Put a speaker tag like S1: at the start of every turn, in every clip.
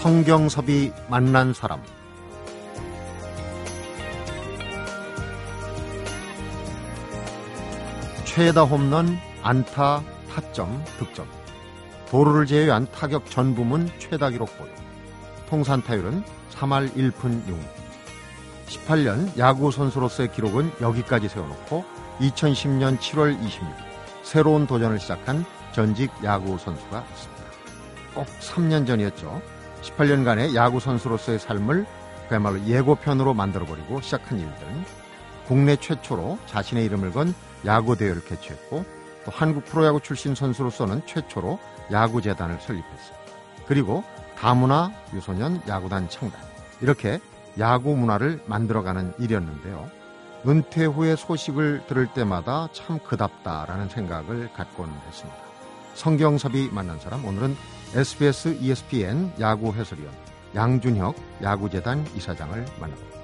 S1: 성경섭이 만난 사람 최다 홈런, 안타, 타점, 득점 도루를 제외한 타격 전 부문 최다 기록 보유 통산 타율은 3할 1푼 6리 18년 야구 선수로서의 기록은 여기까지 세워놓고 2010년 7월 26일 새로운 도전을 시작한 전직 야구 선수가 있습니다. 꼭 3년 전이었죠. 18년간의 야구 선수로서의 삶을 그야말로 예고편으로 만들어버리고 시작한 일들은 국내 최초로 자신의 이름을 건 야구 대회를 개최했고 또 한국 프로야구 출신 선수로서는 최초로 야구 재단을 설립했습니다. 그리고 다문화 유소년 야구단 창단 이렇게 야구 문화를 만들어가는 일이었는데요. 은퇴 후의 소식을 들을 때마다 참 그답다라는 생각을 갖곤 했습니다. 성경섭이 만난 사람 오늘은 SBS ESPN 야구 해설위원 양준혁 야구재단 이사장을 만나봅니다.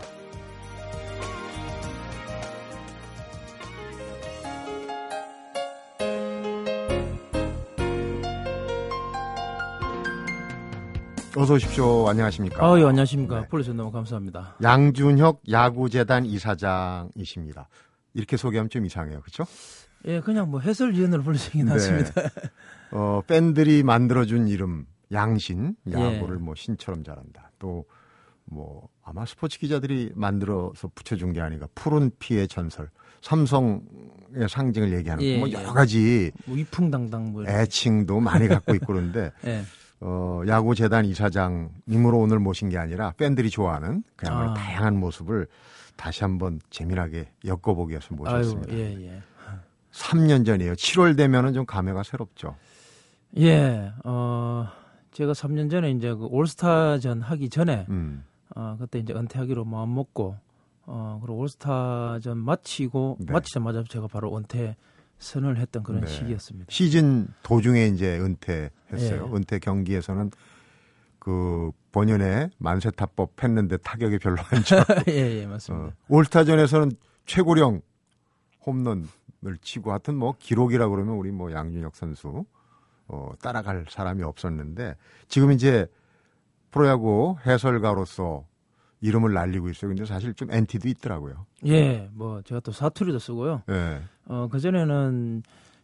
S1: 어서 오십시오. 안녕하십니까?
S2: 아, 예, 안녕하십니까.
S1: 네.
S2: 불러주셔서 너무 감사합니다.
S1: 양준혁 야구재단 이사장이십니다. 이렇게 소개하면 좀 이상해요. 그렇죠?
S2: 예, 그냥 뭐 해설위원으로 불러주긴
S1: 네.
S2: 낫습니다.
S1: 어, 팬들이 만들어준 이름 양신
S2: 예.
S1: 야구를 뭐 신처럼 잘한다. 또 뭐 아마 스포츠 기자들이 만들어서 붙여준 게 아니라 푸른 피의 전설 삼성의 상징을 얘기하는
S2: 예,
S1: 뭐
S2: 예.
S1: 여러 가지
S2: 뭐 위풍당당 뭐 이렇게.
S1: 애칭도 많이 갖고 있고 그런데
S2: 예.
S1: 어, 야구 재단 이사장님으로 오늘 모신 게 아니라 팬들이 좋아하는 그야말로
S2: 아.
S1: 다양한 모습을 다시 한번 재미나게 엮어보기 위해서
S2: 아유,
S1: 모셨습니다.
S2: 예, 예.
S1: 3년 전이에요. 7월 되면은 좀 감회가 새롭죠.
S2: 예, 어, 제가 3년 전에 이제 그 올스타전 하기 전에,
S1: 음.
S2: 어, 그때 이제 은퇴하기로 마음 먹고, 어, 그리고 올스타전 마치고,
S1: 네.
S2: 마치자마자 제가 바로 은퇴 선을 했던 그런
S1: 네.
S2: 시기였습니다.
S1: 시즌 도중에 이제 은퇴했어요.
S2: 예.
S1: 은퇴 경기에서는 그 본연의 만세타법 했는데 타격이 별로 안 좋아.
S2: 예, 예,
S1: 어,
S2: 맞습니다.
S1: 올스타전에서는 최고령 홈런 을 치고 하여튼 뭐 기록이라 그러면 우리 뭐 양준혁 선수 어, 따라갈 사람이 없었는데 지금 이제 프로야구 해설가로서 이름을 날리고 있어요. 근데 사실 좀 엔티도 있더라고요.
S2: 예, 뭐 제가 또 사투리도 쓰고요.
S1: 예.
S2: 어, 그전에는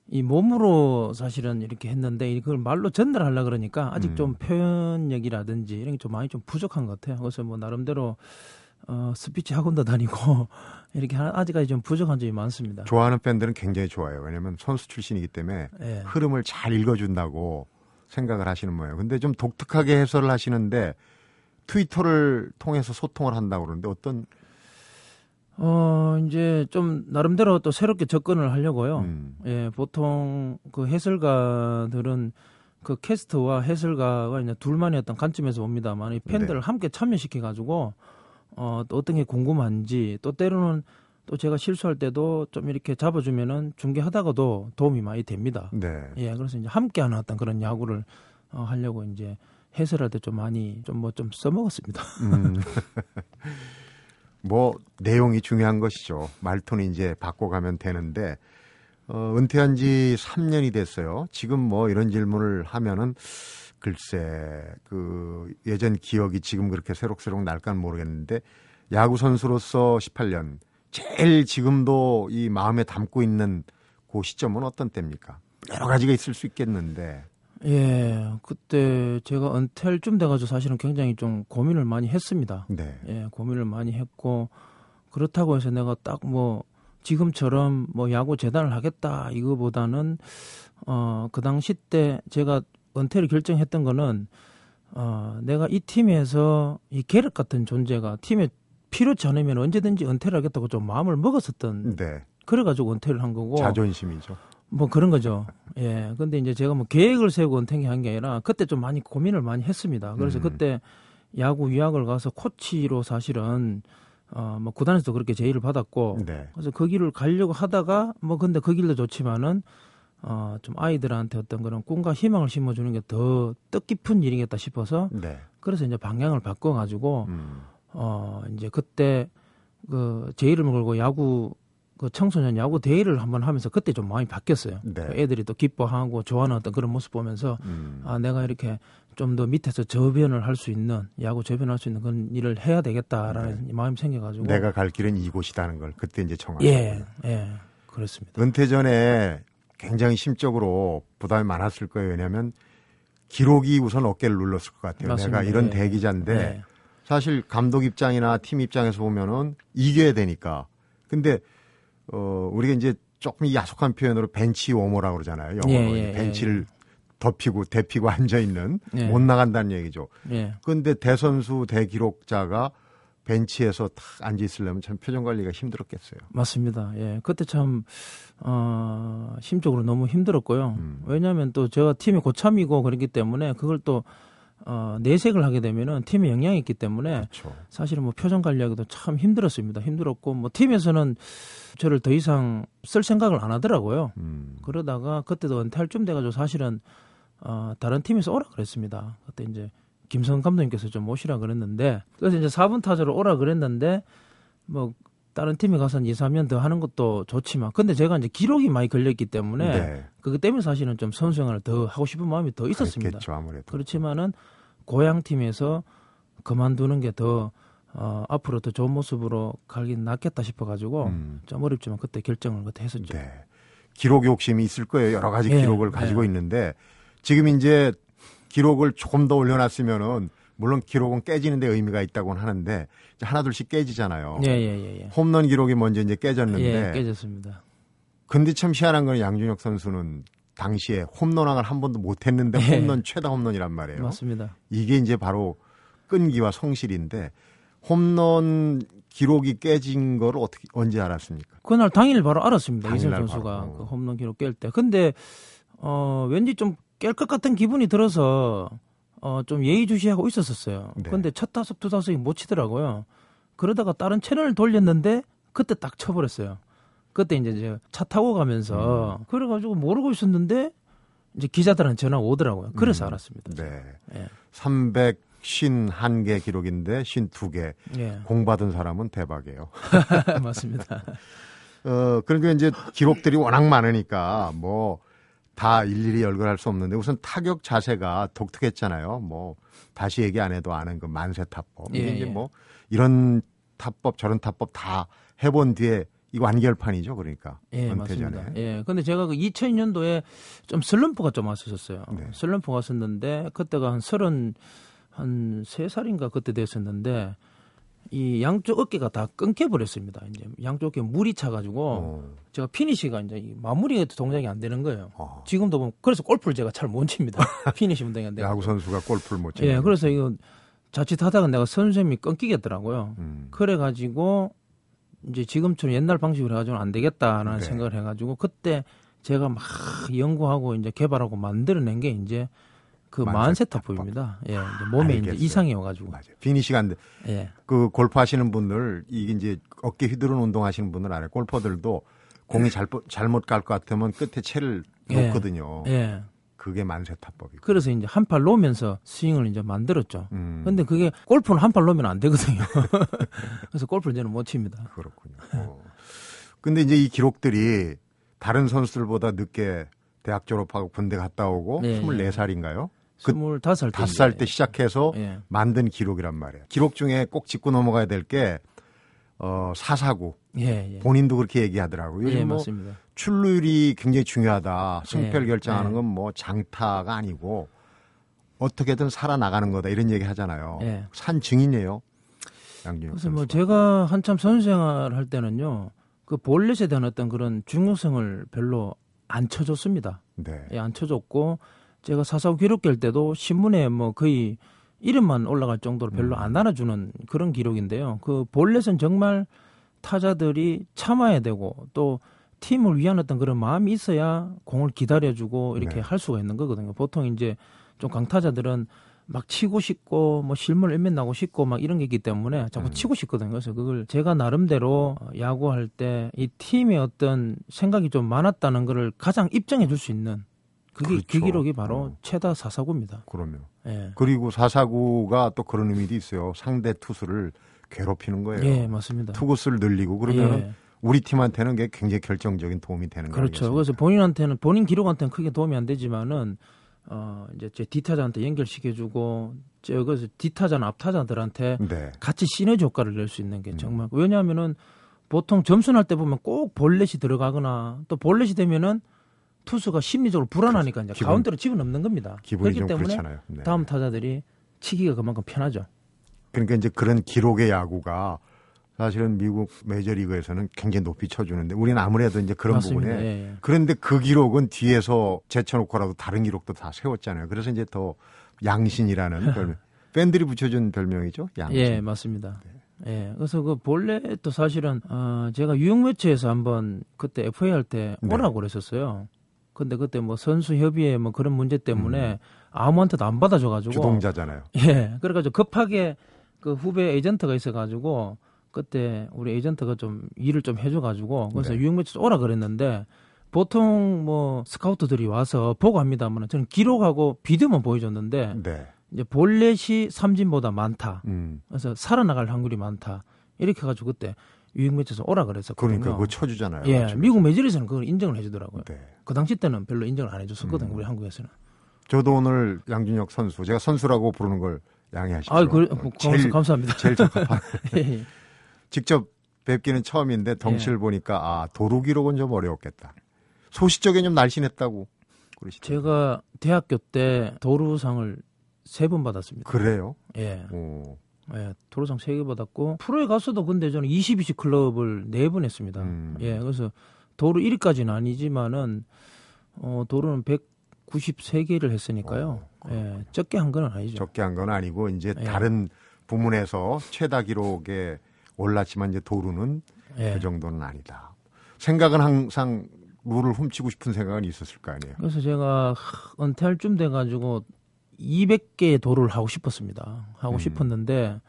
S2: 이 몸으로 사실은 이렇게 했는데 이걸 말로 전달하려 그러니까 아직
S1: 음.
S2: 좀 표현력이라든지 이런 게 좀 많이 좀 부족한 것 같아요. 그래서 뭐 나름대로 어, 스피치 학원도 다니고 이렇게 하- 아직까지 좀 부족한 점이 많습니다.
S1: 좋아하는 팬들은 굉장히 좋아요. 왜냐면 선수 출신이기 때문에
S2: 예.
S1: 흐름을 잘 읽어준다고 생각을 하시는 모양이에요. 근데 좀 독특하게 해설을 하시는데 트위터를 통해서 소통을 한다고 그러는데 어떤
S2: 어, 이제 좀 나름대로 또 새롭게 접근을 하려고요.
S1: 음,
S2: 예, 보통 그 해설가들은 그 캐스트와 해설가가 이제 둘만의 어떤 관점에서 봅니다만 이 팬들을
S1: 네.
S2: 함께 참여시켜 가지고 어, 또 어떤 게 궁금한지 또 때로는 또 제가 실수할 때도 좀 이렇게 잡아주면은 중계하다가도 도움이 많이 됩니다.
S1: 네.
S2: 예, 그래서 이제 함께 하는 어떤 그런 야구를 어, 하려고 이제 해설할 때 좀 많이 좀 뭐좀 써먹었습니다.
S1: 음. 뭐 내용이 중요한 것이죠. 말톤이 이제 바꿔가면 되는데 어, 은퇴한 지 3년이 됐어요. 지금 뭐 이런 질문을 하면은 글쎄 그 예전 기억이 지금 그렇게 새록새록 날까는 모르겠는데 야구 선수로서 18년 제일 지금도 이 마음에 담고 있는 그 시점은 어떤 때입니까? 여러 가지가 있을 수 있겠는데
S2: 예, 그때 제가 은퇴할 쯤 돼가지고 사실은 굉장히 좀 고민을 많이 했습니다.
S1: 네.
S2: 예, 고민을 많이 했고 그렇다고 해서 내가 딱 뭐 지금처럼 뭐 야구 재단을 하겠다 이거보다는 어 그 당시 때 제가 은퇴를 결정했던 거는 어 내가 이 팀에서 이 계륵 같은 존재가 팀에 필요치 않으면 언제든지 은퇴를 하겠다고 좀 마음을 먹었었던
S1: 네.
S2: 그래가지고 은퇴를 한 거고
S1: 자존심이죠.
S2: 뭐 그런 거죠. 예. 근데 이제 제가 뭐 계획을 세우고 은퇴한 게 아니라 그때 좀 많이 고민을 많이 했습니다. 그래서
S1: 음.
S2: 그때 야구 유학을 가서 코치로 사실은 어뭐 구단에서도 그렇게 제의를 받았고
S1: 네.
S2: 그래서 그 길을 가려고 하다가 뭐 근데 그 길도 좋지만은 어 좀 아이들한테 어떤 그런 꿈과 희망을 심어주는 게 더 뜻깊은 일이겠다 싶어서
S1: 네.
S2: 그래서 이제 방향을 바꿔가지고
S1: 음.
S2: 어 이제 그때 그 제 이름을 걸고 야구 그 청소년 야구 대회를 한번 하면서 그때 좀 많이 바뀌었어요.
S1: 네.
S2: 그 애들이 또 기뻐하고 좋아하는 어떤 그런 모습 보면서
S1: 음.
S2: 아 내가 이렇게 좀 더 밑에서 저변을 할 수 있는 야구 저변할 수 있는 그런 일을 해야 되겠다라는 마음이 생겨가지고
S1: 내가 갈 길은 이곳이다는 걸 그때 이제 정하고
S2: 예, 예, 그렇습니다.
S1: 은퇴 전에 굉장히 심적으로 부담이 많았을 거예요. 왜냐하면 기록이 우선 어깨를 눌렀을 것 같아요.
S2: 맞습니다.
S1: 내가 이런
S2: 예.
S1: 대기자인데
S2: 예.
S1: 사실 감독 입장이나 팀 입장에서 보면은 이겨야 되니까. 근데 어 우리가 이제 조금 이 야속한 표현으로 벤치 워머라고 그러잖아요. 영어로
S2: 예, 예,
S1: 벤치를 덮이고 대피고 앉아 있는
S2: 예.
S1: 못 나간다는 얘기죠.
S2: 예.
S1: 근데 대선수 대기록자가 벤치에서 탁 앉아 있으려면 참 표정 관리가 힘들었겠어요.
S2: 맞습니다. 예. 그때 참, 어, 심적으로 너무 힘들었고요.
S1: 음.
S2: 왜냐하면 또 제가 팀이 고참이고 그렇기 때문에 그걸 또, 어, 내색을 하게 되면은 팀에 영향이 있기 때문에
S1: 그렇죠.
S2: 사실은 뭐 표정 관리하기도 참 힘들었습니다. 힘들었고 뭐 팀에서는 저를 더 이상 쓸 생각을 안 하더라고요.
S1: 음.
S2: 그러다가 그때도 은퇴할 쯤 돼가지고 사실은 어, 다른 팀에서 오라 그랬습니다. 그때 이제 김성 감독님께서 좀 오시라 그랬는데 그래서 이제 4분 타자로 오라 그랬는데 뭐 다른 팀에 가서 2, 3년 더 하는 것도 좋지만 근데 제가 이제 기록이 많이 걸렸기 때문에
S1: 네.
S2: 그것 때문에 사실은 좀 선수 생활을 더 하고 싶은 마음이 더 있었습니다.
S1: 그렇겠죠.
S2: 그렇지만은 고향 팀에서 그만두는 게더 어, 앞으로 더 좋은 모습으로 가긴 낫겠다 싶어가지고
S1: 음.
S2: 좀 어렵지만 그때 결정을 그때 했었죠.
S1: 네. 기록 욕심이 있을 거예요. 여러 가지
S2: 예,
S1: 기록을 가지고
S2: 예.
S1: 있는데 지금 이제 기록을 조금 더 올려놨으면은 물론 기록은 깨지는데 의미가 있다고는 하는데 하나둘씩 깨지잖아요.
S2: 예, 예, 예, 예.
S1: 홈런 기록이 먼저 이제 깨졌는데
S2: 예, 깨졌습니다.
S1: 근데 참 희한한 건 양준혁 선수는 당시에 홈런왕을 한 번도 못했는데
S2: 예.
S1: 홈런 최다 홈런이란 말이에요.
S2: 맞습니다.
S1: 이게 이제 바로 끈기와 성실인데 홈런 기록이 깨진 걸 어떻게 언제 알았습니까?
S2: 그날 당일 바로 알았습니다.
S1: 당일날
S2: 선수가
S1: 바로.
S2: 그 홈런 기록 깰 때. 근데 어 왠지 좀 깰 것 같은 기분이 들어서 어 좀 예의주시하고 있었었어요.
S1: 네.
S2: 근데 첫 타석 두 타석이 못 치더라고요. 그러다가 다른 채널을 돌렸는데 그때 딱 쳐버렸어요. 그때 이제 차 타고 가면서
S1: 음.
S2: 그래가지고 모르고 있었는데 이제 기자들한테 전화가 오더라고요. 그래서
S1: 음.
S2: 알았습니다.
S1: 네.
S2: 예.
S1: 351개 기록인데 52개.
S2: 예.
S1: 공 받은 사람은 대박이에요.
S2: 맞습니다.
S1: 어, 그러니까 이제 기록들이 워낙 많으니까 뭐 다 일일이 열거할 수 없는데 우선 타격 자세가 독특했잖아요. 뭐 다시 얘기 안 해도 아는 그 만세 타법.
S2: 예,
S1: 이제
S2: 예.
S1: 뭐 이런 타법 저런 타법 다 해본 뒤에 이거 완결판이죠. 그러니까.
S2: 예,
S1: 은퇴
S2: 맞습니다.
S1: 전에.
S2: 예. 근데 제가 그 2000년도에 좀 슬럼프가 좀 왔었어요.
S1: 네.
S2: 슬럼프가 왔었는데 그때가 한 서른 한 세 살인가 그때 됐었는데 이 양쪽 어깨가 다 끊겨 버렸습니다. 이제 양쪽 어깨 물이 차 가지고
S1: 어.
S2: 제가 피니시가 이제 이 마무리 동작이 안 되는 거예요.
S1: 어.
S2: 지금도 보면 그래서 골프를 제가 잘 못 칩니다. 피니시 운동이 안 되고.
S1: 야구 선수가 골프를 못 치는.
S2: 예, 그래서 이거 자칫하다가 내가 선수 생명이 끊기겠더라고요.
S1: 음.
S2: 그래가지고 이제 지금처럼 옛날 방식으로 해가지고는 안 되겠다라는
S1: 네.
S2: 생각을 해가지고 그때 제가 막 연구하고 이제 개발하고 만들어낸 게 이제 그
S1: 만세
S2: 만세타법입니다. 예, 이제 몸에 이제
S1: 알겠어요.
S2: 이상이 와가지고.
S1: 맞아요. 피니시가 안 돼.
S2: 예,
S1: 그 골프 하시는 분들 이게 이제 어깨 휘두른 운동 하시는 분들 알아요. 골퍼들도 공이 잘못 잘못 갈 것 같으면 끝에 채를
S2: 예.
S1: 놓거든요.
S2: 예.
S1: 그게 만세 타법이고.
S2: 그래서 이제 한 팔 놓으면서 스윙을 이제 만들었죠.
S1: 음,
S2: 근데 그게 골프는 한 팔 놓으면 안 되거든요. 그래서 골프를 저는 못 칩니다.
S1: 그렇군요. 어. 근데 이제 이 기록들이 다른 선수들보다 늦게 대학 졸업하고 군대 갔다 오고
S2: 예,
S1: 24살인가요? 그
S2: 스물다섯 살 때.
S1: 다섯 살
S2: 이제,
S1: 때 시작해서
S2: 예.
S1: 만든 기록이란 말이에요. 기록 중에 꼭 짚고 넘어가야 될 게 어, 사사구.
S2: 예, 예.
S1: 본인도 그렇게 얘기하더라고요. 요즘
S2: 예,
S1: 뭐
S2: 맞습니다.
S1: 출루율이 굉장히 중요하다. 승패를
S2: 네,
S1: 결정하는
S2: 네.
S1: 건뭐 장타가 아니고 어떻게든 살아나가는 거다 이런 얘기 하잖아요.
S2: 예.
S1: 산 증인이에요. 양준혁
S2: 그래서 뭐. 제가 한참 선수 생활 할 때는요, 그 볼넷에 대한 어떤 그런 중요성을 별로 안 쳐줬습니다.
S1: 네.
S2: 예, 안 쳐줬고, 제가 사사구 기록 깰 때도 신문에 뭐 거의 이름만 올라갈 정도로 별로
S1: 음.
S2: 안 알아주는 그런 기록인데요. 그 볼넷은 정말 타자들이 참아야 되고 또 팀을 위한 어떤 그런 마음이 있어야 공을 기다려주고 이렇게
S1: 네.
S2: 할 수가 있는 거거든요. 보통 이제 좀 강타자들은 막 치고 싶고 뭐 실물 일면 나고 싶고 막 이런 게 있기 때문에 자꾸
S1: 음.
S2: 치고 싶거든요. 그래서 그걸 제가 나름대로 어, 야구할 때 이 팀의 어떤 생각이 좀 많았다는 거를 가장 입증해 줄 수 있는 그게 그
S1: 그렇죠.
S2: 기록이 바로
S1: 어.
S2: 최다 사사구입니다.
S1: 그러면
S2: 예.
S1: 그리고 사사구가 또 그런 의미도 있어요. 상대 투수를 괴롭히는 거예요.
S2: 예, 맞습니다.
S1: 투구수를 늘리고 그러면
S2: 예.
S1: 우리 팀한테는 그게 굉장히 결정적인 도움이 되는 거죠.
S2: 그렇죠. 그래서 본인한테는 본인 기록한테는 크게 도움이 안 되지만은 어 이제 제 디타자한테 연결시켜주고 저기서 디타자나 앞타자들한테
S1: 네.
S2: 같이 시너지 효과를 낼 수 있는 게
S1: 음.
S2: 정말 왜냐하면은 보통 점수 날 때 보면 꼭 볼넷이 들어가거나 또 볼넷이 되면은 투수가 심리적으로 불안하니까 이제
S1: 기분-
S2: 가운데로 집어넣는 겁니다.
S1: 기분이
S2: 그렇기
S1: 좀
S2: 때문에.
S1: 네.
S2: 다음 타자들이 치기가 그만큼 편하죠.
S1: 그러니까 이제 그런 기록의 야구가 사실은 미국 메이저리그에서는 굉장히 높이 쳐주는데 우리는 아무래도 이제 그런
S2: 맞습니다.
S1: 부분에
S2: 예, 예.
S1: 그런데 그 기록은 뒤에서 제쳐놓고라도 다른 기록도 다 세웠잖아요. 그래서 이제 더 양신이라는 별명. 팬들이 붙여준 별명이죠. 양신.
S2: 예, 맞습니다.
S1: 네.
S2: 예, 그래서 그 볼넷도 사실은 어, 제가 유형 매치에서 한번 그때 FA 할때
S1: 네.
S2: 오라고 그랬었어요. 근데 그때 뭐 선수 협의회 뭐 그런 문제 때문에
S1: 음.
S2: 아무한테도 안 받아줘 가지고
S1: 주동자잖아요.
S2: 예, 그래 가지고 급하게 그 후배 에이전트가 있어 가지고 그때 우리 에이전트가 좀 일을 좀 해줘 가지고 그래서
S1: 네.
S2: 유형 매치 오라 그랬는데 보통 뭐 스카우트들이 와서 보고 합니다만 저는 기록하고 비디오만 보여줬는데
S1: 네.
S2: 이제 볼넷이 삼진보다 많다.
S1: 음.
S2: 그래서 살아나갈 확률이 많다. 이렇게 해가지고 그때 유형 매치에서 오라 그랬었거든요.
S1: 그러니까 그거 쳐주잖아요.
S2: 예. 미국 메이저리에서는 그걸 인정을 해주더라고요.
S1: 네.
S2: 그 당시 때는 별로 인정을 안 해줬었거든요.
S1: 음.
S2: 우리 한국에서는.
S1: 저도 오늘 양준혁 선수, 제가 선수라고 부르는 걸 양해하십시오.
S2: 아, 그,
S1: 어,
S2: 감사,
S1: 제일,
S2: 감사합니다.
S1: 제일 적합한.
S2: 예, 예.
S1: 직접 뵙기는 처음인데 덩치를
S2: 예.
S1: 보니까 아 도루 기록은 좀 어려웠겠다. 소시적에 좀 날씬했다고 그러시더라고요.
S2: 제가 대학교 때 도루상을 세 번 받았습니다.
S1: 그래요?
S2: 예,
S1: 오.
S2: 예, 도루상 세 개 받았고 프로에 가서도 근데 저는 22시 클럽을 네 번 했습니다.
S1: 음.
S2: 예, 그래서 도루 1위까지는 아니지만은 어, 도루는 193개를 했으니까요.
S1: 어,
S2: 예, 적게 한 건 아니죠.
S1: 적게 한 건 아니고 이제
S2: 예.
S1: 다른 부문에서 최다 기록에 올랐지만 이제 도루는
S2: 예.
S1: 그 정도는 아니다. 생각은 항상 룰을 훔치고 싶은 생각은 있었을 거 아니에요.
S2: 그래서 제가 하, 은퇴할 쯤 돼가지고 200개의 도루를 하고 싶었습니다. 하고
S1: 음.
S2: 싶었는데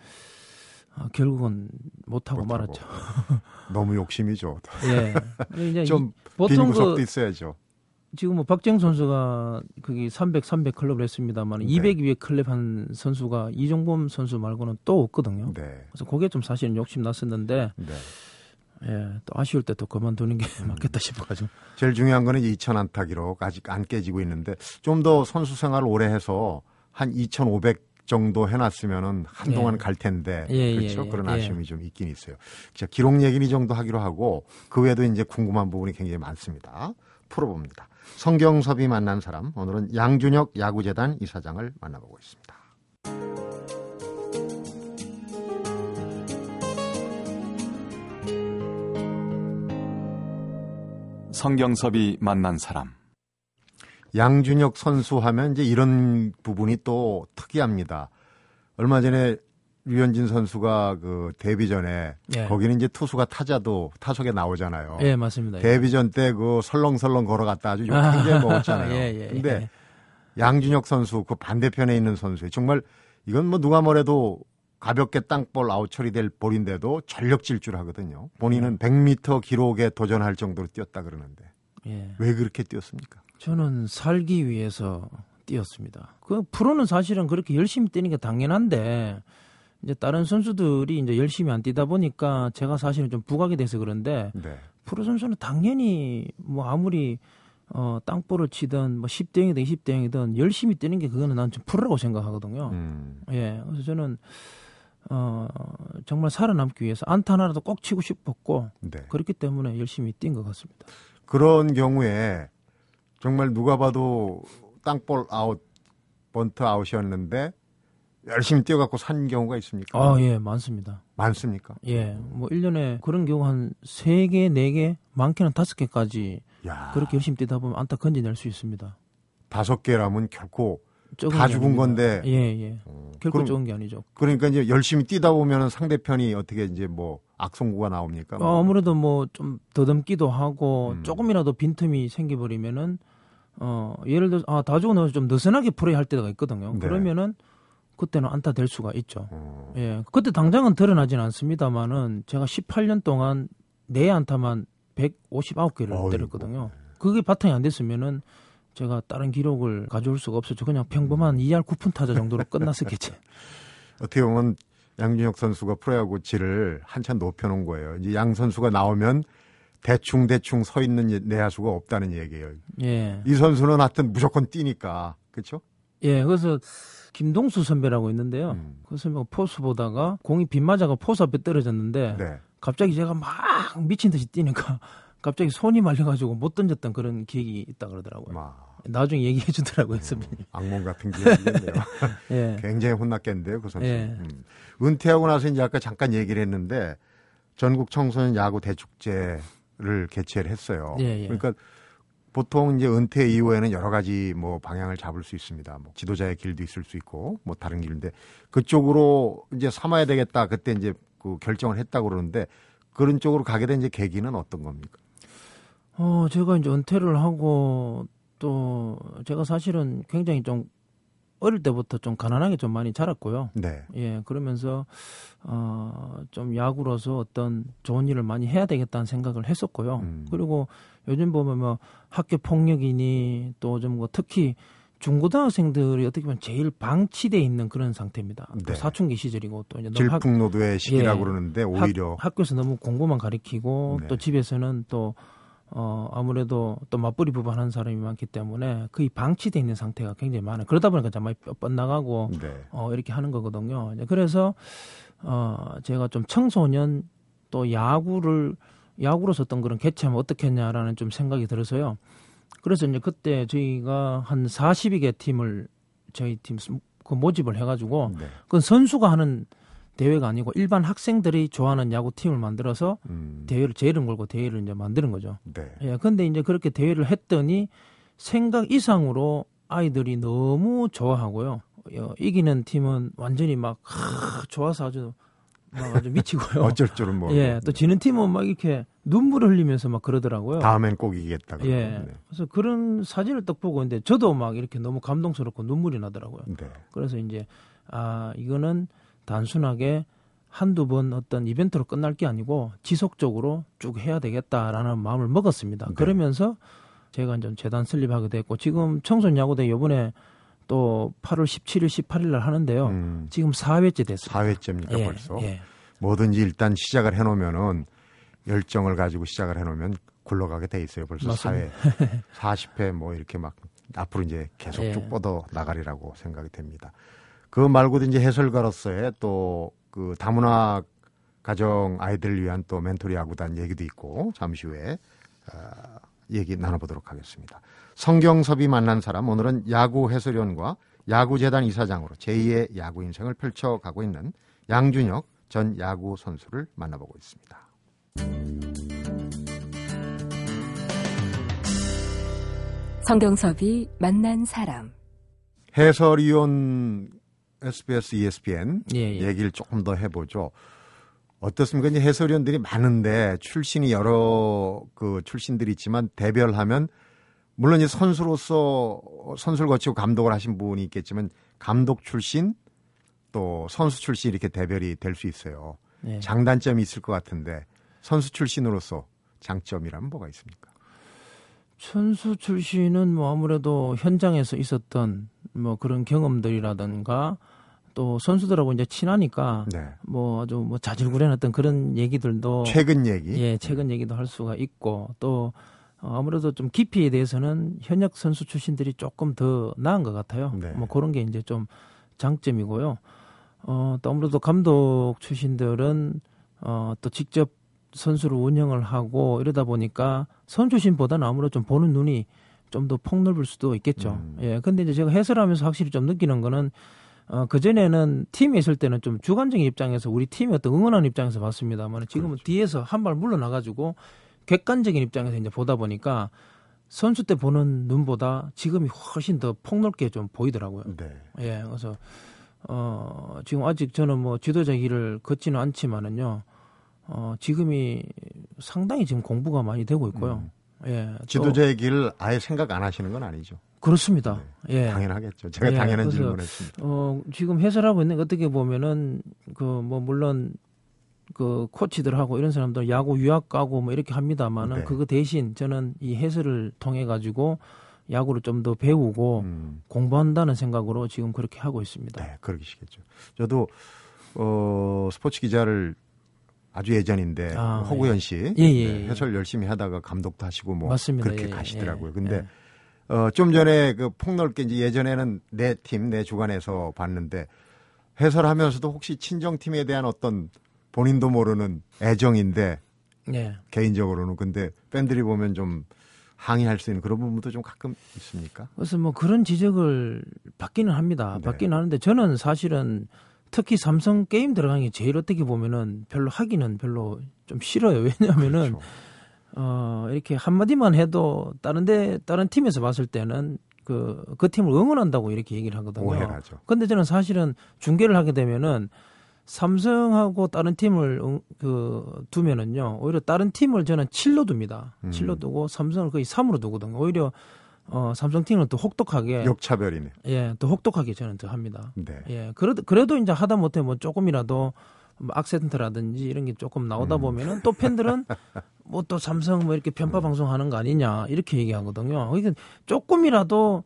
S2: 아, 결국은 못 하고
S1: 못하고.
S2: 말았죠.
S1: 너무 욕심이죠.
S2: 예. 이제
S1: 좀
S2: 이- 보통 그
S1: 있어야죠.
S2: 지금 뭐 박정 선수가 거기 300, 300 클럽을 했습니다만
S1: 네.
S2: 200 위에 클럽 한 선수가 이종범 선수 말고는 또 없거든요.
S1: 네.
S2: 그래서 그게 좀 사실은 욕심 났었는데
S1: 네.
S2: 예, 또 아쉬울 때 또 그만두는 게
S1: 음.
S2: 맞겠다 싶어가지고
S1: 제일 중요한 거는 2,000 안타 기록 아직 안 깨지고 있는데 좀 더 선수 생활을 오래 해서 한 2,500 정도 해놨으면은 한동안
S2: 예.
S1: 갈 텐데
S2: 예,
S1: 그렇죠
S2: 예,
S1: 그런
S2: 예.
S1: 아쉬움이 좀 있긴 있어요. 자 기록 얘기는 이 정도 하기로 하고 그 외에도 이제 궁금한 부분이 굉장히 많습니다. 풀어봅니다. 성경섭이 만난 사람 오늘은 양준혁 야구재단 이사장을 만나보고 있습니다.
S3: 성경섭이 만난 사람.
S1: 양준혁 선수 하면 이제 이런 부분이 또 특이합니다. 얼마 전에 류현진 선수가 그 데뷔 전에
S2: 예.
S1: 거기는 이제 투수가 타자도 타석에 나오잖아요.
S2: 예 맞습니다.
S1: 데뷔전 때 그 설렁설렁 걸어갔다 아주 욕
S2: 아,
S1: 굉장히 먹었잖아요.
S2: 예, 예,
S1: 근데
S2: 예.
S1: 양준혁 선수 그 반대편에 있는 선수 정말 이건 뭐 누가 뭐래도 가볍게 땅볼 아웃 처리될 볼인데도 전력 질주를 하거든요. 본인은 100m 기록에 도전할 정도로 뛰었다 그러는데
S2: 예.
S1: 왜 그렇게 뛰었습니까?
S2: 저는 살기 위해서 뛰었습니다. 그 프로는 사실은 그렇게 열심히 뛰는 게 당연한데 이제 다른 선수들이 이제 열심히 안 뛰다 보니까 제가 사실은 좀 부각이 돼서 그런데
S1: 네.
S2: 프로 선수는 당연히 뭐 아무리 어 땅볼을 치든 뭐 10대 0이든 20대 0이든 열심히 뛰는 게 그거는 난 좀 프로라고 생각하거든요.
S1: 음.
S2: 예. 그래서 저는 어 정말 살아남기 위해서 안타 하나라도 꼭 치고 싶었고
S1: 네.
S2: 그렇기 때문에 열심히 뛴 것 같습니다.
S1: 그런 경우에 정말 누가 봐도 땅볼 아웃, 번트 아웃이었는데 열심히 뛰어갖고 산 경우가 있습니까?
S2: 아, 예, 많습니다.
S1: 많습니까?
S2: 예, 뭐 1년에 그런 경우 한 3개, 4개, 많게는 5개까지
S1: 야,
S2: 그렇게 열심히 뛰다 보면 안타 건져낼 수 있습니다.
S1: 다섯 개라면 결코
S2: 다게
S1: 죽은
S2: 아닙니다.
S1: 건데.
S2: 예, 예.
S1: 어,
S2: 결코
S1: 그럼-
S2: 적은 게 아니죠.
S1: 그러니까 이제 열심히 뛰다 보면은 상대편이 어떻게 이제 뭐 악성구가 나옵니까?
S2: 어, 아무래도 뭐 좀 더듬기도 하고
S1: 음.
S2: 조금이라도 빈틈이 생겨버리면은 어 예를 들어 아 다 주고 나서 좀 느슨하게 플레이 할 때가 있거든요.
S1: 네.
S2: 그러면은 그때는 안타 될 수가 있죠.
S1: 어,
S2: 예, 그때 당장은 드러나진 않습니다만은 제가 18년 동안 네 안타만 159개를
S1: 어이구.
S2: 때렸거든요. 그게 바탕이 안 됐으면은 제가 다른 기록을 가져올 수가 없었죠. 그냥 평범한 2할 9푼 타자 정도로 끝났었겠지.
S1: 어떻게 보면 양준혁 선수가 프로야구 질을 한참 높여놓은 거예요. 이제 양 선수가 나오면 대충 대충 서 있는 내야수가 없다는 얘기예요.
S2: 예.
S1: 이 선수는 하여튼 무조건 뛰니까 그렇죠?
S2: 예, 그래서 김동수 선배라고 있는데요.
S1: 음.
S2: 그 선배가 포수 보다가 공이 빗 맞아가 포수 앞에 떨어졌는데
S1: 네.
S2: 갑자기 제가 막 미친 듯이 뛰니까 갑자기 손이 말려가지고 못 던졌던 그런 기억이 있다 그러더라고요.
S1: 마,
S2: 나중에 얘기해 주더라고요,
S1: 음.
S2: 선배님.
S1: 악몽 같은 기억이겠네요.
S2: 예.
S1: 굉장히 혼났겠는데요, 그 선수.
S2: 예.
S1: 음. 은퇴하고 나서 이제 아까 잠깐 얘기를 했는데 전국 청소년 야구 대축제 를 개최를 했어요.
S2: 예, 예.
S1: 그러니까 보통 이제 은퇴 이후에는 여러 가지 뭐 방향을 잡을 수 있습니다. 뭐 지도자의 길도 있을 수 있고 뭐 다른 길인데 그쪽으로 이제 삼아야 되겠다. 그때 이제 그 결정을 했다고 그러는데 그런 쪽으로 가게 된 이제 계기는 어떤 겁니까?
S2: 어, 제가 이제 은퇴를 하고 또 제가 사실은 굉장히 좀 어릴 때부터 좀 가난하게 좀 많이 자랐고요.
S1: 네.
S2: 예, 그러면서 어, 좀 야구로서 어떤 좋은 일을 많이 해야 되겠다는 생각을 했었고요.
S1: 음.
S2: 그리고 요즘 보면 뭐 학교 폭력이니 또 좀 뭐 특히 중고등학생들이 어떻게 보면 제일 방치돼 있는 그런 상태입니다. 또
S1: 네.
S2: 사춘기 시절이고 또 이제
S1: 질풍노도의 시기라고
S2: 예.
S1: 그러는데 오히려
S2: 학, 교에서 너무 공부만 가리키고
S1: 네.
S2: 또 집에서는 또 어, 아무래도 또 맞벌이 부부하는 사람이 많기 때문에 거의 방치돼 있는 상태가 굉장히 많아요. 그러다 보니까 정말 뻗나가고
S1: 네.
S2: 어, 이렇게 하는 거거든요. 그래서 어, 제가 좀 청소년 또 야구를 야구로서 어떤 그런 개최하면 어떻게 했냐라는 좀 생각이 들어서요. 그래서 이제 그때 저희가 한 42개 팀을 저희 팀 그 모집을 해가지고
S1: 네.
S2: 그건 선수가 하는 대회가 아니고 일반 학생들이 좋아하는 야구 팀을 만들어서
S1: 음.
S2: 대회를 제 이름 걸고 대회를 이제 만드는 거죠.
S1: 네.
S2: 예, 근데 이제 그렇게 대회를 했더니 생각 이상으로 아이들이 너무 좋아하고요. 어, 이기는 팀은 완전히 막 하, 좋아서 아주 막 아주 미치고요.
S1: 어쩔 줄은 뭐.
S2: 예, 또 지는 팀은 막 이렇게 눈물을 흘리면서 막 그러더라고요.
S1: 다음엔 꼭 이기겠다.
S2: 예.
S1: 네.
S2: 그래서 그런 사진을 딱 보고 있는데 저도 막 이렇게 너무 감동스럽고 눈물이 나더라고요.
S1: 네.
S2: 그래서 이제 아 이거는 단순하게 한두 번 어떤 이벤트로 끝날 게 아니고 지속적으로 쭉 해야 되겠다라는 마음을 먹었습니다.
S1: 네.
S2: 그러면서 제가 이제 재단 설립하게 됐고 지금 청소년 야구대 요번에 또 8월 17일, 18일 날 하는데요.
S1: 음,
S2: 지금 4회째 됐습니다.
S1: 4회째입니까
S2: 예,
S1: 벌써?
S2: 예.
S1: 뭐든지 일단 시작을 해 놓으면은 열정을 가지고 시작을 해 놓으면 굴러가게 돼 있어요. 벌써
S2: 맞습니다.
S1: 4회, 40회 뭐 이렇게 막 앞으로 이제 계속
S2: 예.
S1: 쭉 뻗어 나가리라고 생각이 됩니다. 그 말고도 이제 해설가로서의 또 그 다문화 가정 아이들을 위한 또 멘토리 야구단 얘기도 있고 잠시 후에 어, 얘기 나눠보도록 하겠습니다. 성경섭이 만난 사람 오늘은 야구 해설위원과 야구재단 이사장으로 제2의 야구 인생을 펼쳐가고 있는 양준혁 전 야구 선수를 만나보고 있습니다.
S4: 성경섭이 만난 사람.
S1: 해설위원 SBS, ESPN
S2: 예, 예.
S1: 얘기를 조금 더 해보죠. 어떻습니까? 이제 해설위원들이 많은데 출신이 여러 그 출신들이 있지만 대별하면 물론 이제 선수로서 선수를 거치고 감독을 하신 분이 있겠지만 감독 출신 또 선수 출신 이렇게 대별이 될 수 있어요.
S2: 예.
S1: 장단점이 있을 것 같은데 선수 출신으로서 장점이라면 뭐가 있습니까?
S2: 선수 출신은 뭐 아무래도 현장에서 있었던 뭐 그런 경험들이라든가 또 선수들하고 이제 친하니까
S1: 네.
S2: 뭐 아주 뭐 자질구레한 그런 얘기들도
S1: 최근 얘기.
S2: 예 최근 얘기도 할 수가 있고 또 어, 아무래도 좀 깊이에 대해서는 현역 선수 출신들이 조금 더 나은 것 같아요.
S1: 네.
S2: 뭐 그런 게 이제 좀 장점이고요. 어, 또 아무래도 감독 출신들은 어, 또 직접 선수를 운영을 하고 이러다 보니까 선수 출신보다는 아무래도 좀 보는 눈이 좀 더 폭넓을 수도 있겠죠.
S1: 음.
S2: 예. 근데 이제 제가 해설하면서 확실히 좀 느끼는 거는 어, 그전에는 팀에 있을 때는 좀 주관적인 입장에서 우리 팀이 어떤 응원하는 입장에서 봤습니다만 지금은
S1: 그렇죠.
S2: 뒤에서 한 발 물러나가지고 객관적인 입장에서 이제 보다 보니까 선수 때 보는 눈보다 지금이 훨씬 더 폭넓게 좀 보이더라고요.
S1: 네.
S2: 예, 그래서 어 지금 아직 저는 뭐 지도자 길을 걷지는 않지만은요, 어 지금이 상당히 지금 공부가 많이 되고 있고요. 예, 또
S1: 음. 지도자의 길을 아예 생각 안 하시는 건 아니죠.
S2: 그렇습니다. 예,
S1: 당연하겠죠. 제가
S2: 예,
S1: 당연한 질문했습니다.
S2: 어 지금 해설하고 있는 게 어떻게 보면은 그 뭐 물론 그 코치들하고 이런 사람들 야구 유학 가고 뭐 이렇게 합니다만은
S1: 네.
S2: 그거 대신 저는 이 해설을 통해 가지고 야구를 좀 더 배우고
S1: 음,
S2: 공부한다는 생각으로 지금 그렇게 하고 있습니다.
S1: 네, 그러시겠죠. 저도 어, 스포츠 기자를 아주 예전인데
S2: 아,
S1: 허구현 씨
S2: 예, 예,
S1: 네,
S2: 예.
S1: 해설 열심히 하다가 감독도 하시고 뭐
S2: 맞습니다.
S1: 그렇게
S2: 예,
S1: 가시더라고요.
S2: 예,
S1: 근데
S2: 예.
S1: 어, 좀 전에 그 폭넓게 이제 예전에는 내 팀, 내 주관에서 봤는데 해설하면서도 혹시 친정팀에 대한 어떤 본인도 모르는 애정인데
S2: 예.
S1: 개인적으로는 근데 팬들이 보면 좀 항의할 수 있는 그런 부분도 좀 가끔 있습니까?
S2: 그래서 뭐 그런 지적을 받기는 합니다.
S1: 네.
S2: 받기는 하는데 저는 사실은 특히 삼성 게임 들어가는 게 제일 어떻게 보면은 별로 하기는 별로 좀 싫어요. 왜냐하면은
S1: 그렇죠.
S2: 어 이렇게 한마디만 해도 다른 데 다른 팀에서 봤을 때는 그 그 팀을 응원한다고 이렇게 얘기를 하거든요.
S1: 오해를 하죠.
S2: 근데 저는 사실은 중계를 하게 되면은 삼성하고 다른 팀을 응- 그 두면은요 오히려 다른 팀을 저는 7로 둡니다.
S1: 음.
S2: 7로 두고 삼성을 거의 3으로 두거든요. 오히려 어 삼성 팀은 또 혹독하게
S1: 역차별이네.
S2: 예, 또 혹독하게 저는 더 합니다.
S1: 네.
S2: 예, 그래도 그래도 이제 하다 못해 뭐 조금이라도 뭐 악센트라든지 이런 게 조금 나오다
S1: 음.
S2: 보면은 또 팬들은 뭐 또 삼성 뭐 이렇게 편파 방송하는 거 아니냐 이렇게 얘기하거든요. 그러니까 조금이라도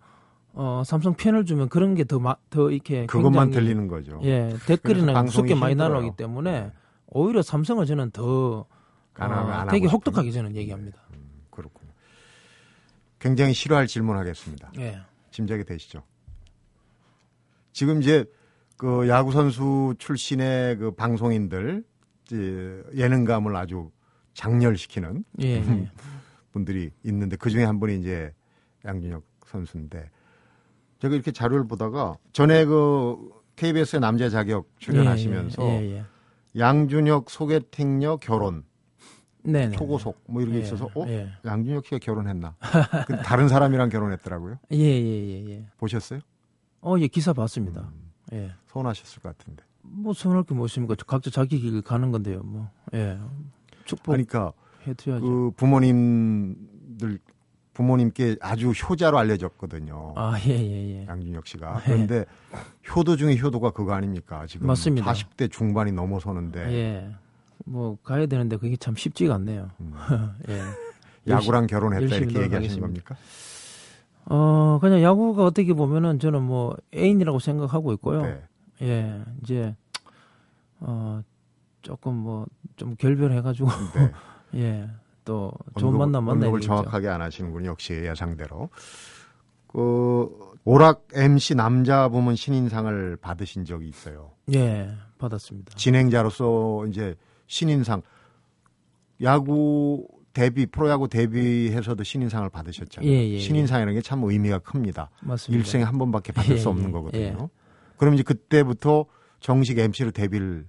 S2: 어 삼성 편을 주면 그런 게더더 이렇게
S1: 그것만
S2: 굉장히
S1: 들리는 거죠.
S2: 예 댓글이나 무섭게 많이. 날아오기 때문에
S1: 네.
S2: 오히려 삼성을 저는 더
S1: 안 하면 안
S2: 어, 되게? 혹독하게 저는 얘기합니다.
S1: 그렇군요. 굉장히 싫어할 질문하겠습니다.
S2: 예,
S1: 짐작이 되시죠? 지금 이제 그 야구 선수 출신의 그 방송인들 예능감을 아주 장렬시키는
S2: 예, 예.
S1: 분들이 있는데 그 중에 한 분이 이제 양준혁 선수인데 제가 이렇게 자료를 보다가 전에 그 KBS의 남자 자격 출연하시면서
S2: 예, 예, 예.
S1: 양준혁 소개팅녀 결혼
S2: 네, 네.
S1: 초고속 뭐 이런 게
S2: 예,
S1: 있어서 어
S2: 예.
S1: 양준혁 씨가 결혼했나 그 다른 사람이랑 결혼했더라고요
S2: 예, 예, 예, 예.
S1: 보셨어요?
S2: 어, 예, 기사 봤습니다.
S1: 음,
S2: 예.
S1: 서운하셨을 것 같은데
S2: 뭐 서운할 게 뭐있습니까 각자 자기 길 가는 건데요. 뭐. 예. 축복해
S1: 그러니까
S2: 드려야죠.
S1: 그 부모님들 부모님께 아주 효자로 알려졌거든요.
S2: 아, 예, 예, 예.
S1: 양준혁 씨가.
S2: 예.
S1: 그런데 효도 중에 효도가 그거 아닙니까? 지금
S2: 맞습니다.
S1: 40대 중반이 넘어서는데
S2: 예. 뭐 가야 되는데 그게 참 쉽지가 않네요.
S1: 음,
S2: 예.
S1: 야구랑 결혼했다 이렇게 얘기하시는. 겁니까?
S2: 어, 그냥 야구가 어떻게 보면은 저는 뭐 애인이라고 생각하고 있고요.
S1: 네.
S2: 예. 이제 어 조금 뭐 좀 결별해 가지고
S1: 네.
S2: 예. 또 좋은 만남 만나야
S1: 언급을. 정확하게 안 하시는군요. 역시 예상대로. 그 오락 MC 남자 부문 신인상을 받으신 적이 있어요.
S2: 예. 받았습니다.
S1: 진행자로서 이제 신인상 야구 데뷔 프로야구 데뷔해서도 신인상을 받으셨잖아요.
S2: 예, 예, 예.
S1: 신인상이라는 게 참 의미가 큽니다.
S2: 맞습니다.
S1: 일생에 한 번밖에 받을
S2: 예,
S1: 수 없는
S2: 예,
S1: 거거든요.
S2: 예.
S1: 그럼 이제 그때부터 정식 MC로 데뷔를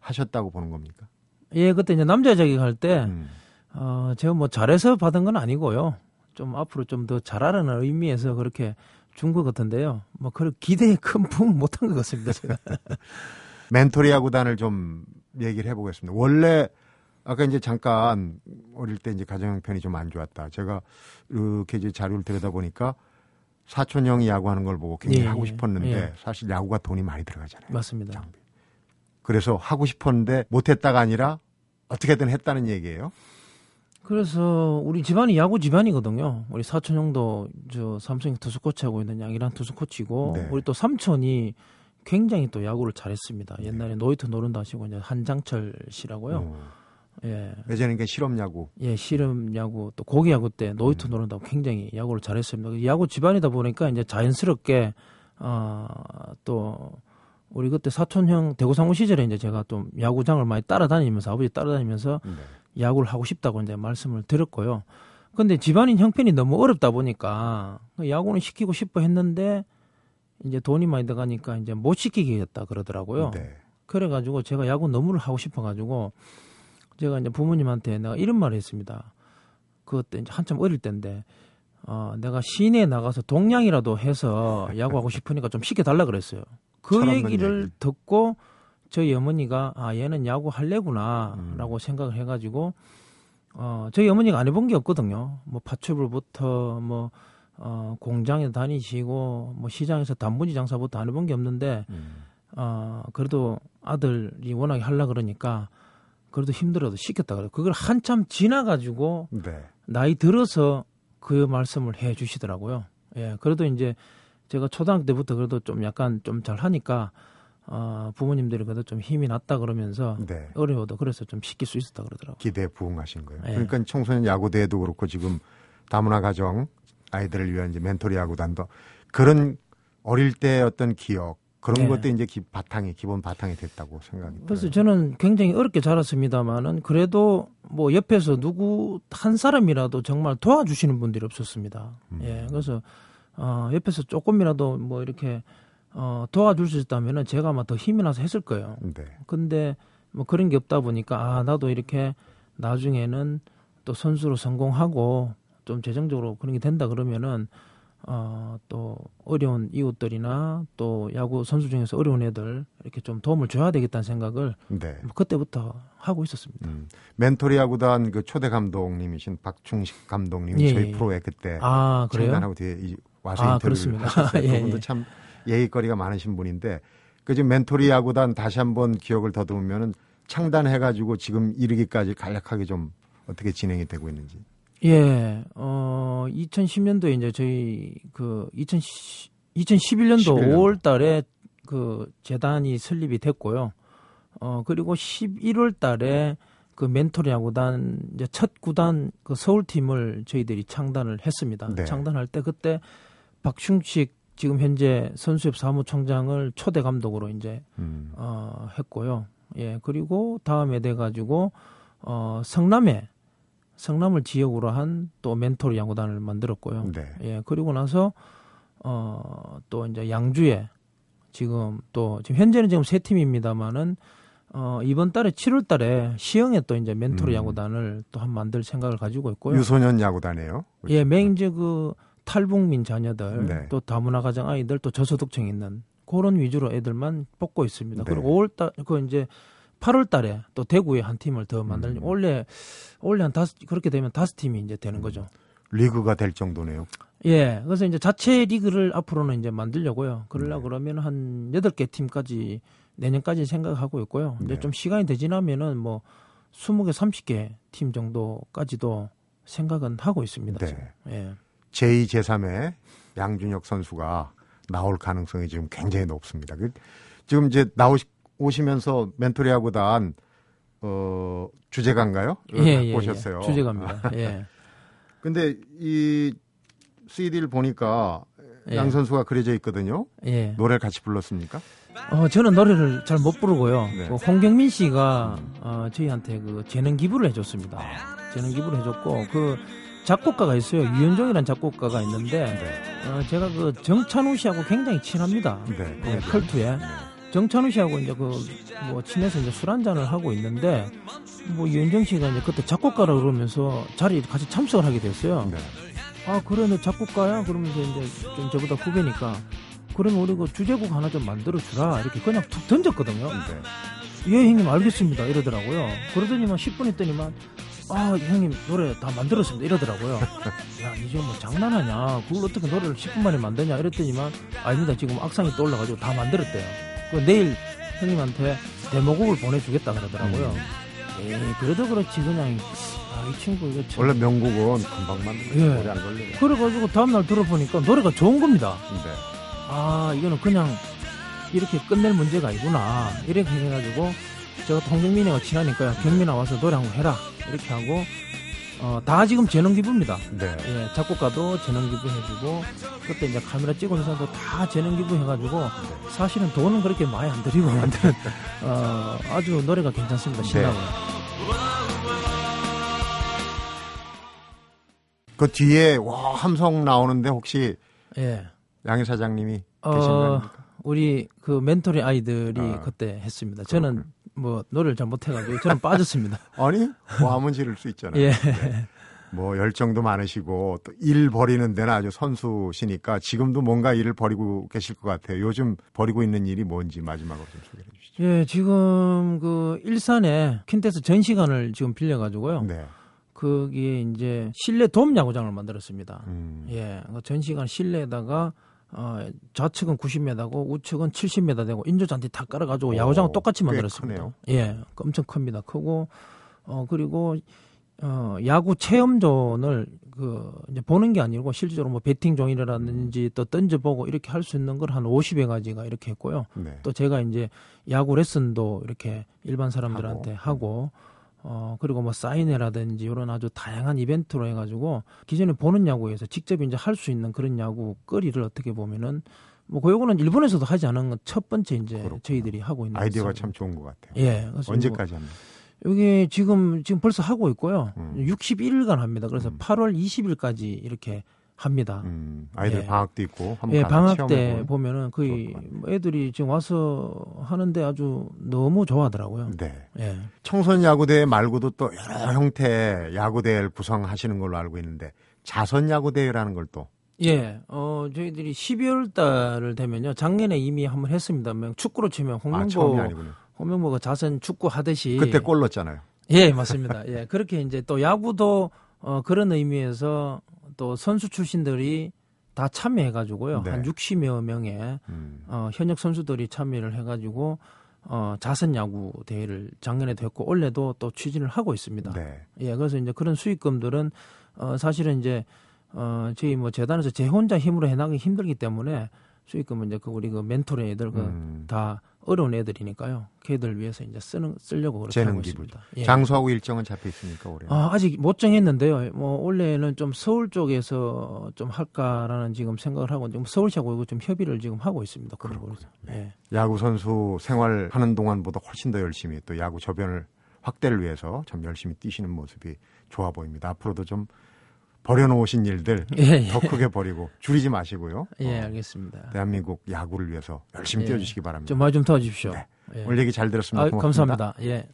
S1: 하셨다고 보는 겁니까?
S2: 예, 그때 이제 남자 자격 할 때
S1: 음.
S2: 어, 제가 뭐 잘해서 받은 건 아니고요. 좀 앞으로 좀 더 잘하라는 의미에서 그렇게 준 것 같은데요. 뭐, 그 기대에 큰 부응을 못한 것 같습니다, 제가.
S1: 멘토리 야구단을 좀 얘기를 해보겠습니다. 원래 아까 이제 잠깐 어릴 때 이제 가정 형편이 좀 안 좋았다. 제가 이렇게 이제 자료를 들여다 보니까 사촌 형이 야구하는 걸 보고 굉장히
S2: 예,
S1: 하고
S2: 예,
S1: 싶었는데
S2: 예.
S1: 사실 야구가 돈이 많이 들어가잖아요.
S2: 맞습니다.
S1: 장비. 그래서 하고 싶었는데 못했다가 아니라 어떻게든 했다는 얘기예요.
S2: 그래서 우리 집안이 야구 집안이거든요. 우리 사촌 형도 저 삼성 투수 코치 하고 있는 양이란 투수 코치고
S1: 네.
S2: 우리 또 삼촌이 굉장히 또 야구를 잘했습니다.
S1: 네.
S2: 옛날에 노히트 노런도 하시고 이제 한장철 씨라고요.
S1: 어.
S2: 예.
S1: 예전에 그 실업 야구.
S2: 예, 실업 야구 또 고교 야구 때 노히트
S1: 음.
S2: 노런하고 굉장히 야구를 잘했습니다. 야구 집안이다 보니까 이제 자연스럽게 어또 우리 그때 사촌 형 대구 상무 시절에 이제 제가 좀 야구장을 많이 따라다니면서 아버지 따라다니면서
S1: 네.
S2: 야구를 하고 싶다고 이제 말씀을 드렸고요. 근데 집안인 형편이 너무 어렵다 보니까 야구는 시키고 싶어 했는데 이제 돈이 많이 들어가니까 이제 못 시키겠다 그러더라고요.
S1: 네.
S2: 그래가지고 제가 야구 너무를 하고 싶어가지고 제가 이제 부모님한테 내가 이런 말을 했습니다. 그때 이제 한참 어릴 때인데 어, 내가 시내에 나가서 동양이라도 해서 야구하고 싶으니까 좀 시켜달라 그랬어요. 그 얘기를
S1: 얘기.
S2: 듣고 저희 어머니가 아 얘는 야구 할래구나라고
S1: 음.
S2: 생각을 해가지고 어 저희 어머니가 안 해본 게 없거든요. 뭐 파출부부터 뭐 어, 공장에 다니시고 뭐 시장에서 단무지 장사부터 안 해본 게 없는데
S1: 음.
S2: 어, 그래도 아들이 워낙에 하려 그러니까 그래도 힘들어도 시켰다 그래요. 그걸 한참 지나가지고
S1: 네.
S2: 나이 들어서 그 말씀을 해 주시더라고요. 예, 그래도 이제 제가 초등학교 때부터 그래도 좀 약간 좀 잘 하니까 어, 부모님들이 그래도 좀 힘이 났다 그러면서
S1: 네.
S2: 어려워도 그래서 좀 시킬 수 있었다 그러더라고요.
S1: 기대에 부응하신 거예요.
S2: 예.
S1: 그러니까 청소년 야구대회도 그렇고 지금 다문화 가정 아이들을 위한 이제 멘토리 야구단도 그런 어릴 때 어떤 기억 그런
S2: 네.
S1: 것도 이제 기, 바탕이 기본 바탕이 됐다고 생각이
S2: 그래서
S1: 들어요.
S2: 저는 굉장히 어렵게 자랐습니다만은 그래도 뭐 옆에서 누구 한 사람이라도 정말 도와주시는 분들이 없었습니다.
S1: 음.
S2: 예, 그래서 어, 옆에서 조금이라도 뭐 이렇게 어, 도와줄 수 있다면은 제가 아마 더 힘이 나서 했을 거예요.
S1: 네.
S2: 근데 뭐 그런 게 없다 보니까 아 나도 이렇게 나중에는 또 선수로 성공하고 좀 재정적으로 그런 게 된다 그러면은 어 또 어려운 이웃들이나 또 야구 선수 중에서 어려운 애들 이렇게 좀 도움을 줘야 되겠다는 생각을
S1: 네.
S2: 뭐 그때부터 하고 있었습니다.
S1: 음. 멘토리 야구단 그 초대 감독님이신 박충식 감독님이
S2: 예,
S1: 저희
S2: 예.
S1: 프로에 그때
S2: 아?
S1: 장단하고 뒤에 이- 와서
S2: 아,
S1: 인터뷰를. 하셨어요.
S2: 예,
S1: 그분도
S2: 예.
S1: 참 예의거리가 많으신 분인데 그 지금 멘토리 야구단 다시 한번 기억을 더듬으면은 창단해가지고 지금 이르기까지 간략하게 좀 어떻게 진행이 되고 있는지.
S2: 예, 어 2010년도에 이제 저희 그 2010, 2011년도
S1: 11 년도.
S2: 5월 달에 그 재단이 설립이 됐고요. 어 그리고 11월 달에 그 멘토리 야구단 이제 첫 구단 그 서울팀을 저희들이 창단을 했습니다.
S1: 네.
S2: 창단할 때 그때 박충식 지금 현재 선수협 사무총장을 초대 감독으로 이제
S1: 음.
S2: 어, 했고요. 예, 그리고 다음에 돼 가지고, 어, 성남에, 성남을 지역으로 한 또 멘토리 야구단을 만들었고요.
S1: 네.
S2: 예, 그리고 나서, 어, 또 이제 양주에 지금 또, 지금 현재는 지금 세 팀입니다만은, 어, 이번 달에 7월 달에 시흥에 또 이제 멘토리
S1: 음.
S2: 야구단을 또 한 만들 생각을 가지고 있고요.
S1: 유소년 야구단이에요.
S2: 예, 맹제 그 탈북민 자녀들,
S1: 네.
S2: 또 다문화 가정 아이들, 또 저소득층 있는 그런 위주로 애들만 뽑고 있습니다.
S1: 네.
S2: 그리고 5월 달, 그 이제 8월 달에 또 대구에 한 팀을 더 만들려.
S1: 음.
S2: 원래 원래 한 다섯 그렇게 되면 다섯 팀이 이제 되는 거죠.
S1: 리그가 될 정도네요.
S2: 예, 그래서 이제 자체 리그를 앞으로는 이제 만들려고요. 그러려
S1: 네.
S2: 그러면 한 여덟 개 팀까지 내년까지 생각하고 있고요. 이제
S1: 네.
S2: 좀 시간이 더 지나면은 뭐 20개, 30개 팀 정도까지도 생각은 하고 있습니다.
S1: 네.
S2: 예.
S1: 제2, 제3의 양준혁 선수가 나올 가능성이 지금 굉장히 높습니다. 그 지금 이제 나오시 오시면서 멘토리 야구단 어 주제가인가요?
S2: 예, 예,
S1: 보셨어요.
S2: 예. 주제가입니다. 예.
S1: 근데 이 CD를 보니까
S2: 예.
S1: 양 선수가 그려져 있거든요.
S2: 예.
S1: 노래를 같이 불렀습니까?
S2: 어, 저는 노래를 잘 못 부르고요.
S1: 네.
S2: 그 홍경민 씨가 어, 저희한테 그 재능 기부를 해줬습니다. 재능 기부를 해줬고 그 작곡가가 있어요. 유현종이라는 작곡가가 있는데 어, 제가 그 정찬우 씨하고 굉장히 친합니다.
S1: 네.
S2: 예, 컬투에 정찬우 씨하고 이제 그 뭐 친해서 이제 술 한잔을 하고 있는데 뭐 유현정 씨가 이제 그때 작곡가라 그러면서 자리에 같이 참석을 하게 됐어요.
S1: 네.
S2: 아 그래 너 작곡가야 그러면서 이제 좀 저보다 후배니까 그러면 우리 그 주제곡 하나 좀 만들어 주라 이렇게 그냥 툭 던졌거든요.
S1: 네.
S2: 예 형님 알겠습니다 이러더라고요. 그러더니만 10분 있더니만 아 형님 노래 다 만들었습니다 이러더라고요. 야 이제 뭐 장난하냐? 그걸 어떻게 노래를 10분 만에 만드냐 이랬더니만 아닙니다 지금 악상이 떠올라가지고 다 만들었대요. 그 내일 형님한테 데모곡을 보내주겠다 그러더라고요. 에이 그래도 그렇지 그냥 아, 이 친구 이거 참
S1: 원래 명곡은 금방
S2: 예.
S1: 오래 안 걸려요.
S2: 그래가지고 다음날 들어보니까 노래가 좋은 겁니다.
S1: 네.
S2: 아 이거는 그냥 이렇게 끝낼 문제가 아니구나 이렇게 해가지고 제가 또 홍경민이가 친하니까 경민아 와서 노래 한번 해라 이렇게 하고 어, 다 지금 재능 기부입니다.
S1: 네.
S2: 예, 작곡가도 재능 기부 해주고 그때 이제 카메라 찍은 사람도 다 재능 기부 해가지고 사실은 돈은 그렇게 많이 안 들이고 만드는 어, 아주 노래가 괜찮습니다. 신나고.
S1: 그 뒤에 와 함성 나오는데 혹시
S2: 예.
S1: 양희 사장님이
S2: 어,
S1: 계신 거 아닙니까?
S2: 우리 그 멘토리 아이들이
S1: 아,
S2: 그때 했습니다. 저는 뭐 노래를 잘 못해가지고 저는 빠졌습니다.
S1: 아니 뭐 하면 지를 수 있잖아요.
S2: 예.
S1: 뭐 열정도 많으시고 또 일 버리는 데는 아주 선수시니까 지금도 뭔가 일을 버리고 계실 것 같아요. 요즘 버리고 있는 일이 뭔지 마지막으로 좀 소개해 주시죠.
S2: 예, 지금 그 일산에 킨테스 전시관을 지금 빌려가지고요.
S1: 네.
S2: 거기에 이제 실내 돔 야구장을 만들었습니다.
S1: 음.
S2: 예, 그 전시관 실내에다가 어, 좌측은 90m고 우측은 70m 되고 인조잔디 다 깔아가지고
S1: 오,
S2: 야구장을 똑같이
S1: 꽤
S2: 만들었습니다. 예, 엄청 큽니다. 크고 어 그리고 어 야구 체험존을 그 이제 보는 게 아니고 실제로 뭐 배팅 종이라든지 또 던져보고 이렇게 할 수 있는 걸 한 50여 가지가 이렇게 했고요.
S1: 네.
S2: 또 제가 이제 야구 레슨도 이렇게 일반 사람들한테 하고, 어 그리고 뭐 사인회라든지 이런 아주 다양한 이벤트로 해가지고 기존에 보는 야구에서 직접 이제 할 수 있는 그런 야구 거리를 어떻게 보면은 뭐 그요거는 일본에서도 하지 않은 건첫 번째 이제
S1: 그렇구나.
S2: 저희들이 하고 있는
S1: 아이디어가. 참 좋은 것 같아요.
S2: 예
S1: 언제까지 합니까?
S2: 뭐 여기 지금 지금 벌써 하고 있고요.
S1: 음.
S2: 61일간 합니다. 그래서
S1: 음.
S2: 8월 20일까지 이렇게 합니다.
S1: 음, 아이들
S2: 예.
S1: 방학 도 있고 한번
S2: 예, 방학 때. 보면은 거의. 뭐 애들이 지금 와서 하는데 아주 너무 좋아하더라고요.
S1: 네.
S2: 예.
S1: 청소년 야구대회 말고도 또 여러 형태의 야구대회를 구성하시는 걸로 알고 있는데 자선 야구대회라는 걸 또
S2: 예, 어, 저희들이 12월 달을 되면요. 작년에 이미 한번 했습니다. 뭐 축구로 치면
S1: 아,
S2: 홍명보,
S1: 아니군요.
S2: 홍명보가 자선 축구 하듯이.
S1: 그때 골 넣었잖아요.
S2: 예, 맞습니다. 예, 그렇게 이제 또 야구도 어, 그런 의미에서 또 선수 출신들이 다 참여해가지고요.
S1: 네.
S2: 한 60여 명의
S1: 음.
S2: 어, 현역 선수들이 참여를 해가지고 어, 자선 야구 대회를 작년에도 했고 올해도 또 추진을 하고 있습니다.
S1: 네.
S2: 예, 그래서 이제 그런 수익금들은 어, 사실은 이제 어, 저희 뭐 재단에서 제 혼자 힘으로 해나가기 힘들기 때문에 수익금은 이제 그 우리 그 멘토르 애들 그
S1: 음.
S2: 다 어려운 애들이니까요. 걔들 위해서 이제 쓰는 쓰려고 그렇게 하고. 있습니다. 예.
S1: 장소하고 일정은 잡혀 있습니까 올해?
S2: 아, 아직 못 정했는데요. 뭐 원래는 좀 서울 쪽에서 좀 할까라는 지금 생각을 하고 지금 서울시하고 좀 협의를 지금 하고 있습니다. 그렇고 예.
S1: 야구 선수 생활하는 동안보다 훨씬 더 열심히 또 야구 저변을 확대를 위해서 참 열심히 뛰시는 모습이 좋아 보입니다. 앞으로도 좀 버려놓으신 일들
S2: 예, 예.
S1: 더 크게 버리고 줄이지 마시고요.
S2: 예,
S1: 어,
S2: 알겠습니다.
S1: 대한민국 야구를 위해서 열심히
S2: 예.
S1: 뛰어주시기 바랍니다.
S2: 좀 많이 좀 도와주십시오.
S1: 네.
S2: 예.
S1: 오늘 얘기 잘 들었습니다.
S2: 아. 감사합니다. 예.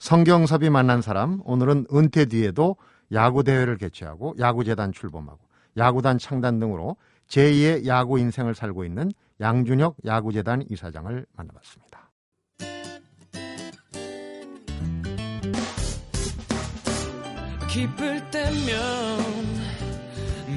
S1: 성경섭이 만난 사람 오늘은 은퇴 뒤에도 야구 대회를 개최하고 야구 재단 출범하고 야구단 창단 등으로 제2의 야구 인생을 살고 있는 양준혁 야구 재단 이사장을 만나봤습니다.
S5: 기쁠 때면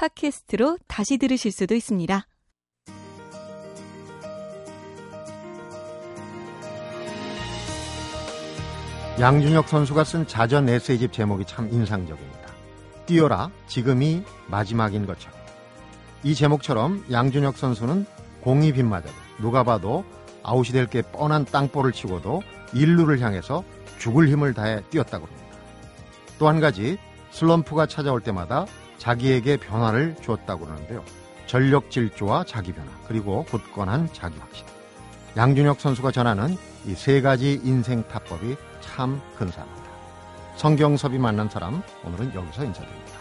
S6: 팟캐스트로 다시 들으실 수도 있습니다.
S1: 양준혁 선수가 쓴 자전 에세이집 제목이 참 인상적입니다. 뛰어라 지금이 마지막인 것처럼. 이 제목처럼 양준혁 선수는 공이 빗맞아도 누가 봐도 아웃이 될 게 뻔한 땅볼을 치고도 일루를 향해서 죽을 힘을 다해 뛰었다고 합니다. 또 한 가지 슬럼프가 찾아올 때마다 자기에게 변화를 주었다고 그러는데요. 전력 질주와 자기 변화 그리고 굳건한 자기 확신. 양준혁 선수가 전하는 이 세 가지 인생 타법이 참 근사합니다. 성경섭이 만난 사람 오늘은 여기서 인사드립니다.